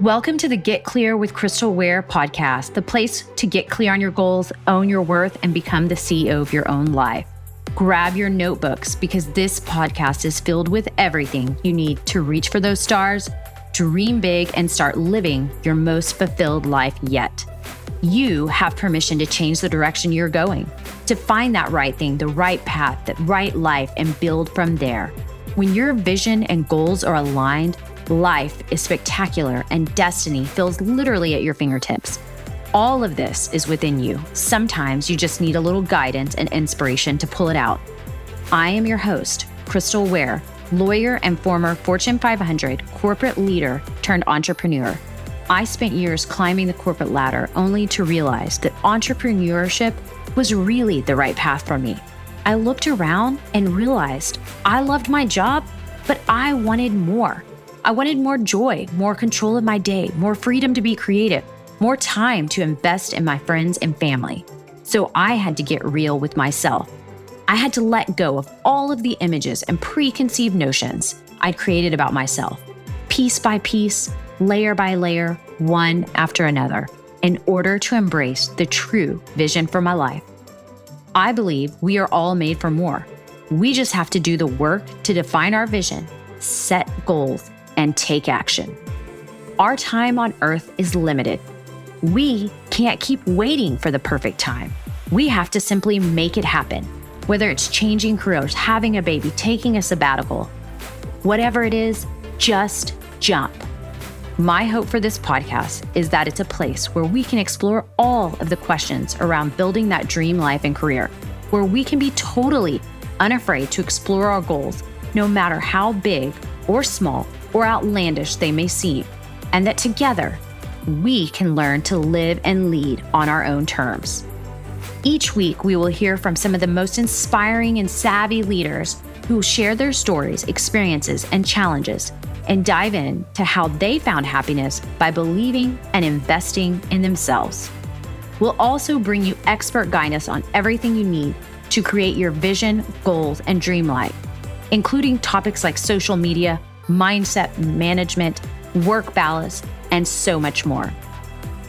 Welcome to the Get Clear with Crystal Ware podcast, the place to get clear on your goals, own your worth, and become the CEO of your own life. Grab your notebooks because this podcast is filled with everything you need to reach for those stars, dream big, and start living your most fulfilled life yet. You have permission to change the direction you're going, to find that right thing, the right path, that right life, and build from there. When your vision and goals are aligned, life is spectacular and destiny feels literally at your fingertips. All of this is within you. Sometimes you just need a little guidance and inspiration to pull it out. I am your host, Crystal Ware, lawyer and former Fortune 500 corporate leader turned entrepreneur. I spent years climbing the corporate ladder only to realize that entrepreneurship was really the right path for me. I looked around and realized I loved my job, but I wanted more. I wanted more joy, more control of my day, more freedom to be creative, more time to invest in my friends and family. So I had to get real with myself. I had to let go of all of the images and preconceived notions I'd created about myself, piece by piece, layer by layer, one after another, in order to embrace the true vision for my life. I believe we are all made for more. We just have to do the work to define our vision, set goals, and take action. Our time on earth is limited. We can't keep waiting for the perfect time. We have to simply make it happen, whether it's changing careers, having a baby, taking a sabbatical. Whatever it is, just jump. My hope for this podcast is that it's a place where we can explore all of the questions around building that dream life and career, where we can be totally unafraid to explore our goals, no matter how big or small or outlandish they may seem, and that together we can learn to live and lead on our own terms. Each week, we will hear from some of the most inspiring and savvy leaders who share their stories, experiences, and challenges and dive in to how they found happiness by believing and investing in themselves. We'll also bring you expert guidance on everything you need to create your vision, goals, and dream life, including topics like social media, mindset management, work balance, and so much more.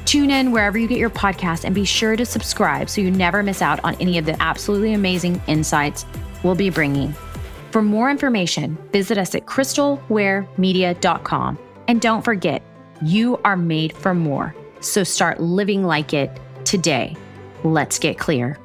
Tune in wherever you get your podcast and be sure to subscribe so you never miss out on any of the absolutely amazing insights we'll be bringing. For more information, visit us at crystalwaremedia.com. And don't forget, you are made for more. So start living like it today. Let's get clear.